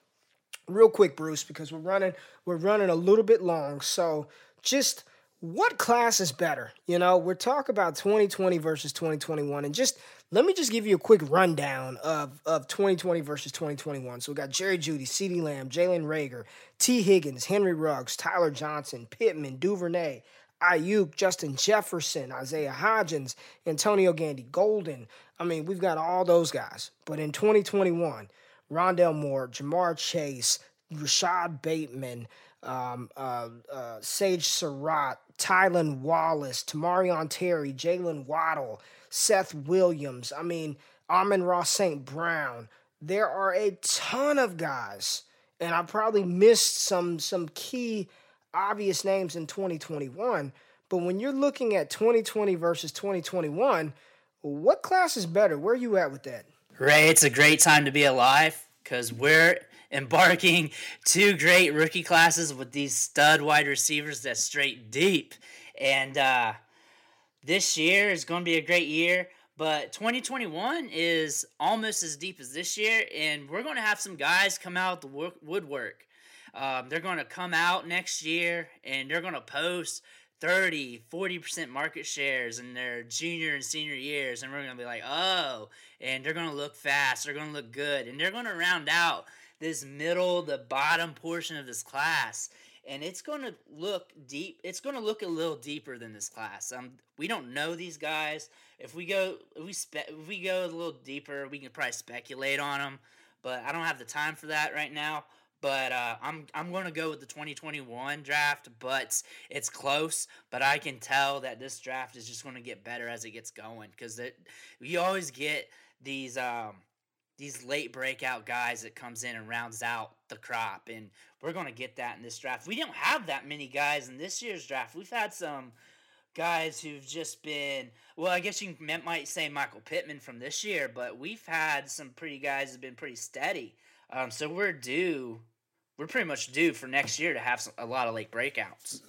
Speaker 4: real quick, Bruce, because we're running we're running a little bit long. So, just what class is better? You know, we're talking about 2020 versus 2021, and just let me just give you a quick rundown of, of 2020 versus 2021. So we got Jerry Jeudy, CeeDee Lamb, Jalen Reagor, Tee Higgins, Henry Ruggs, Tyler Johnson, Pittman, Duvernay, Aiyuk, Justin Jefferson, Isaiah Hodgins, Antonio Gandy-Golden. I mean, we've got all those guys. But in 2021, Rondale Moore, Ja'Marr Chase, Rashod Bateman, um, uh, uh, Sage Surratt, Tylan Wallace, Tamorrion Terry, Jaylen Waddle, Seth Williams. I mean, Amon-Ra St. Brown. There are a ton of guys, and I probably missed some some key obvious names in 2021. But when you're looking at 2020 versus 2021, what class is better? Where are you at with that?
Speaker 5: Ray, it's a great time to be alive because we're embarking two great rookie classes with these stud wide receivers that straight deep. And uh, this year is going to be a great year. But 2021 is almost as deep as this year, and we're going to have some guys come out the woodwork. Um, they're going to come out next year and they're going to post 30, 40% market shares in their junior and senior years. And we're going to be like, oh, and they're going to look fast. They're going to look good. And they're going to round out this middle, the bottom portion of this class. And it's going to look deep. It's going to look a little deeper than this class. Um, we don't know these guys. If we go, if we spe- if we go a little deeper, we can probably speculate on them. But I don't have the time for that right now. But uh, I'm I'm going to go with the 2021 draft, but it's close. But I can tell that this draft is just going to get better as it gets going because you always get these um, these late breakout guys that comes in and rounds out the crop, and we're going to get that in this draft. We don't have that many guys in this year's draft. We've had some guys who've just been well. I guess you might say Michael Pittman from this year, but we've had some pretty guys have been pretty steady. Um, so we're due. We're pretty much due for next year to have some, a lot of late breakouts.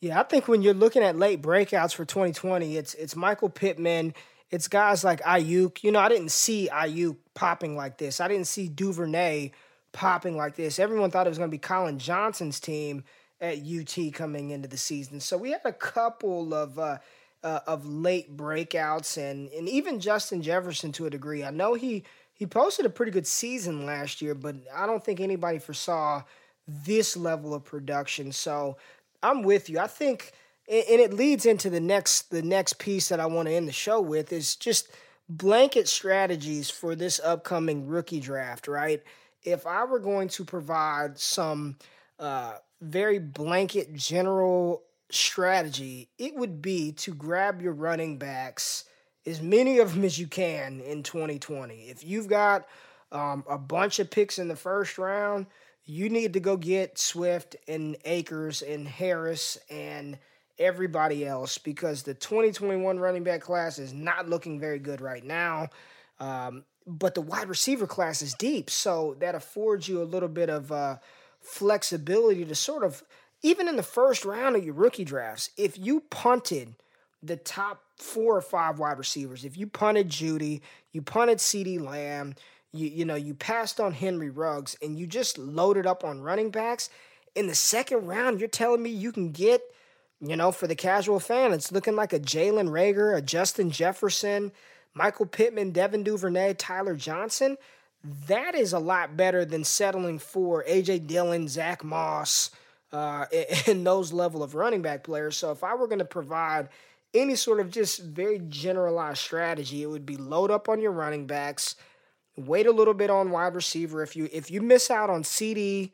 Speaker 4: Yeah, I think when you're looking at late breakouts for 2020, it's it's Michael Pittman. It's guys like Aiyuk. You know, I didn't see Aiyuk popping like this. I didn't see Duvernay popping like this. Everyone thought it was going to be Collin Johnson's team at UT coming into the season. So we had a couple of uh, uh, of late breakouts, and and even Justin Jefferson to a degree. I know he he posted a pretty good season last year, but I don't think anybody foresaw this level of production. So I'm with you. I think, and it leads into the next the next piece that I want to end the show with is just blanket strategies for this upcoming rookie draft. Right? If I were going to provide some uh, very blanket general strategy, it would be to grab your running backs as many of them as you can in 2020. If you've got um, a bunch of picks in the first round you need to go get Swift and Akers and Harris and everybody else because the 2021 running back class is not looking very good right now. Um, but the wide receiver class is deep, so that affords you a little bit of uh, flexibility to sort of, even in the first round of your rookie drafts, if you punted the top four or five wide receivers, if you punted Jeudy, you punted CeeDee Lamb, you you know you passed on Henry Ruggs and you just loaded up on running backs in the second round. You're telling me you can get you know for the casual fan, it's looking like a Jalen Reagor, a Justin Jefferson, Michael Pittman, Devin Duvernay, Tyler Johnson. That is a lot better than settling for AJ Dillon, Zach Moss, uh, *laughs* and those level of running back players. So if I were going to provide any sort of just very generalized strategy, it would be load up on your running backs Wait a little bit on wide receiver. If you if you miss out on CeeDee,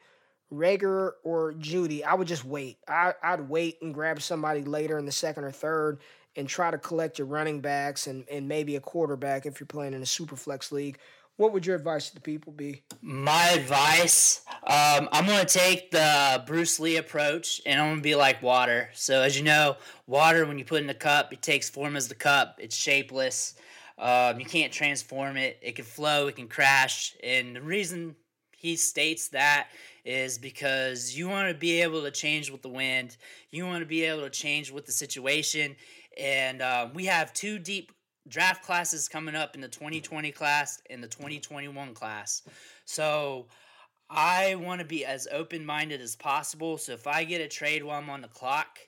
Speaker 4: Reagor, or Jeudy, I would just wait. I, I'd wait and grab somebody later in the second or third and try to collect your running backs and, and maybe a quarterback if you're playing in a super flex league. What would your advice to the people be?
Speaker 5: My advice, um, I'm to take the Bruce Lee approach and I'm to be like water. So, as you know, water, when you put in a cup, it takes form as the cup, it's shapeless. Um, you can't transform it. It can flow, it can crash. And the reason he states that is because you want to be able to change with the wind. You want to be able to change with the situation. And um, we have two deep draft classes coming up in the 2020 class and the 2021 class. So I want to be as open minded as possible. So if I get a trade while I'm on the clock,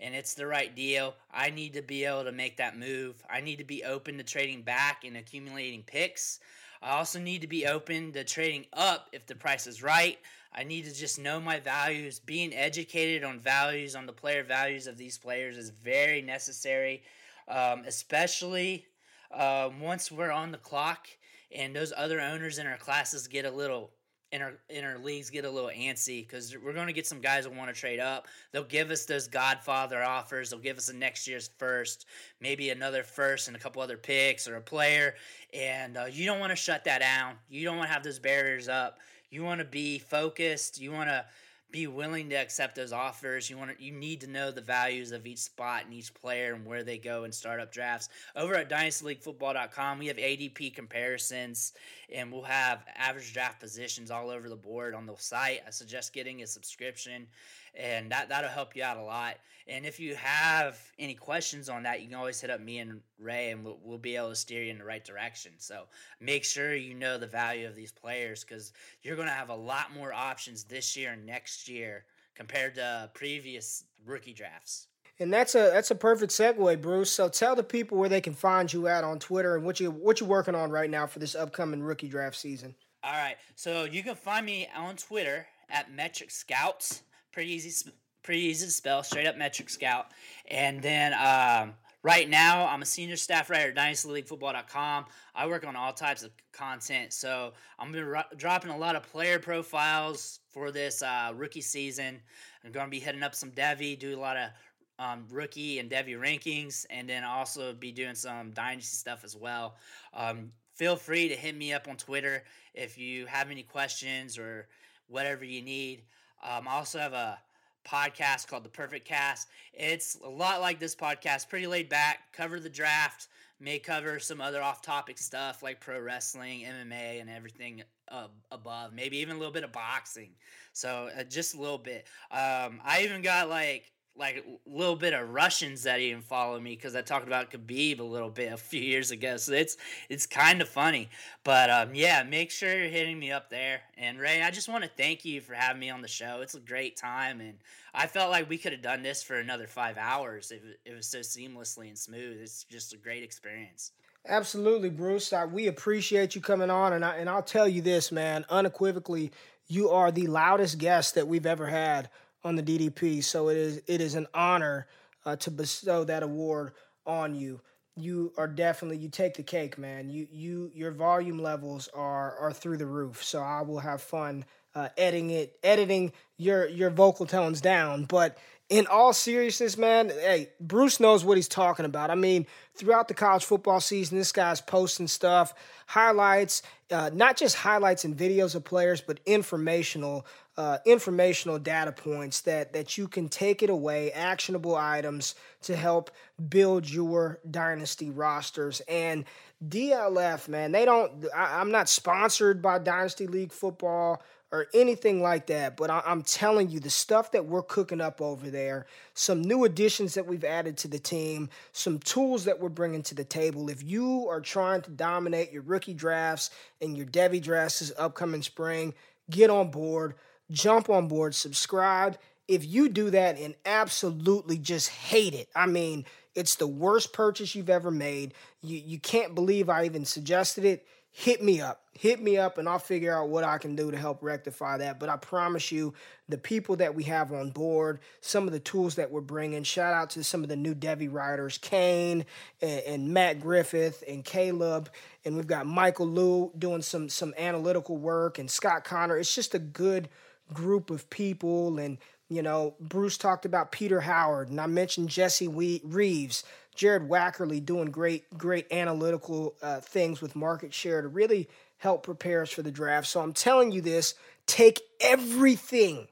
Speaker 5: and it's the right deal, I need to be able to make that move. I need to be open to trading back and accumulating picks. I also need to be open to trading up if the price is right. I need to just know my values. Being educated on values, on the player values of these players, is very necessary, um, especially um, once we're on the clock and those other owners in our classes get a little in our in our leagues get a little antsy because we're going to get some guys that want to trade up. They'll give us those Godfather offers. They'll give us a next year's first, maybe another first and a couple other picks or a player. And uh, you don't want to shut that down. You don't want to have those barriers up. You want to be focused. You want to be willing to accept those offers. You want to, you need to know the values of each spot and each player and where they go in startup drafts. Over at dynastyleaguefootball.com, we have ADP comparisons and we'll have average draft positions all over the board on the site. I suggest getting a subscription and that that'll help you out a lot. And if you have any questions on that, you can always hit up me and Ray, and we'll, we'll be able to steer you in the right direction. So make sure you know the value of these players because you're going to have a lot more options this year and next year compared to previous rookie drafts.
Speaker 4: And that's a that's a perfect segue, Bruce. So tell the people where they can find you at on Twitter and what you what you're working on right now for this upcoming rookie draft season.
Speaker 5: All right, so you can find me on Twitter at Metric Scouts pretty easy, pretty easy to spell. Straight up metric scout. And then um, right now, I'm a senior staff writer at dynastyleaguefootball.com. I work on all types of content, so I'm gonna ro- dropping a lot of player profiles for this uh, rookie season. I'm gonna be heading up some Devy, do a lot of um, rookie and Devy rankings, and then also be doing some dynasty stuff as well. Um, feel free to hit me up on Twitter if you have any questions or whatever you need. Um, I also have a podcast called The Perfect Cast. It's a lot like this podcast, pretty laid back, cover the draft, may cover some other off topic stuff like pro wrestling, MMA, and everything uh, above, maybe even a little bit of boxing. So uh, just a little bit. Um, I even got like like a little bit of Russians that even follow me because I talked about Khabib a little bit a few years ago. So it's it's kind of funny. But um, yeah, make sure you're hitting me up there. And Ray, I just want to thank you for having me on the show. It's a great time, and I felt like we could have done this for another five hours. It, it was so seamlessly and smooth. It's just a great experience.
Speaker 4: Absolutely, Bruce. I, we appreciate you coming on, and I and I'll tell you this, man, unequivocally, you are the loudest guest that we've ever had on the DDP. So it is it is an honor uh, to bestow that award on you. You are definitely you take the cake, man. You you your volume levels are are through the roof. So I will have fun uh, editing it, editing your your vocal tones down. But in all seriousness, man, hey, Bruce knows what he's talking about. I mean, throughout the college football season, this guy's posting stuff, highlights, uh, not just highlights and videos of players, but informational uh, informational data points that that you can take it away, actionable items to help build your dynasty rosters. And DLF, man, they don't. I, I'm not sponsored by Dynasty League Football or anything like that. But I, am telling you, the stuff that we're cooking up over there, some new additions that we've added to the team, some tools that we're bringing to the table. If you are trying to dominate your rookie drafts and your Devy drafts this upcoming spring, get on board jump on board, subscribe. If you do that and absolutely just hate it, I mean, it's the worst purchase you've ever made. You you can't believe I even suggested it. Hit me up. Hit me up and I'll figure out what I can do to help rectify that. But I promise you, the people that we have on board, some of the tools that we're bringing, shout out to some of the new Devy writers, Kane and, and Matt Griffith and Caleb. And we've got Michael Liu doing some some analytical work and Scott Connor. It's just a good group of people. And, you know, Bruce talked about Peter Howard, and I mentioned Jesse Reeves, Jared Wackerly doing great, great analytical uh, things with market share to really help prepare us for the draft. So I'm telling you this take everything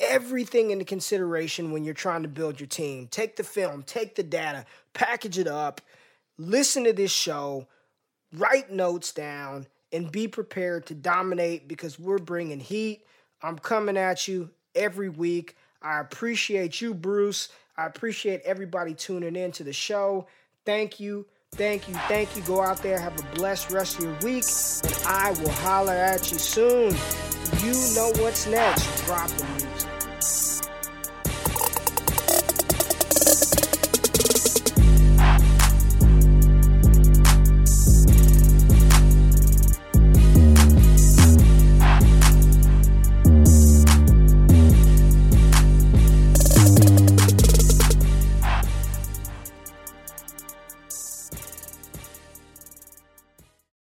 Speaker 4: everything into consideration when you're trying to build your team. Take the film, take the data, package it up, listen to this show, write notes down, and be prepared to dominate because we're bringing heat. I'm coming at you every week. I appreciate you, Bruce. I appreciate everybody tuning in to the show. Thank you, thank you, thank you. Go out there, have a blessed rest of your week, and I will holler at you soon. You know what's next. Drop the music.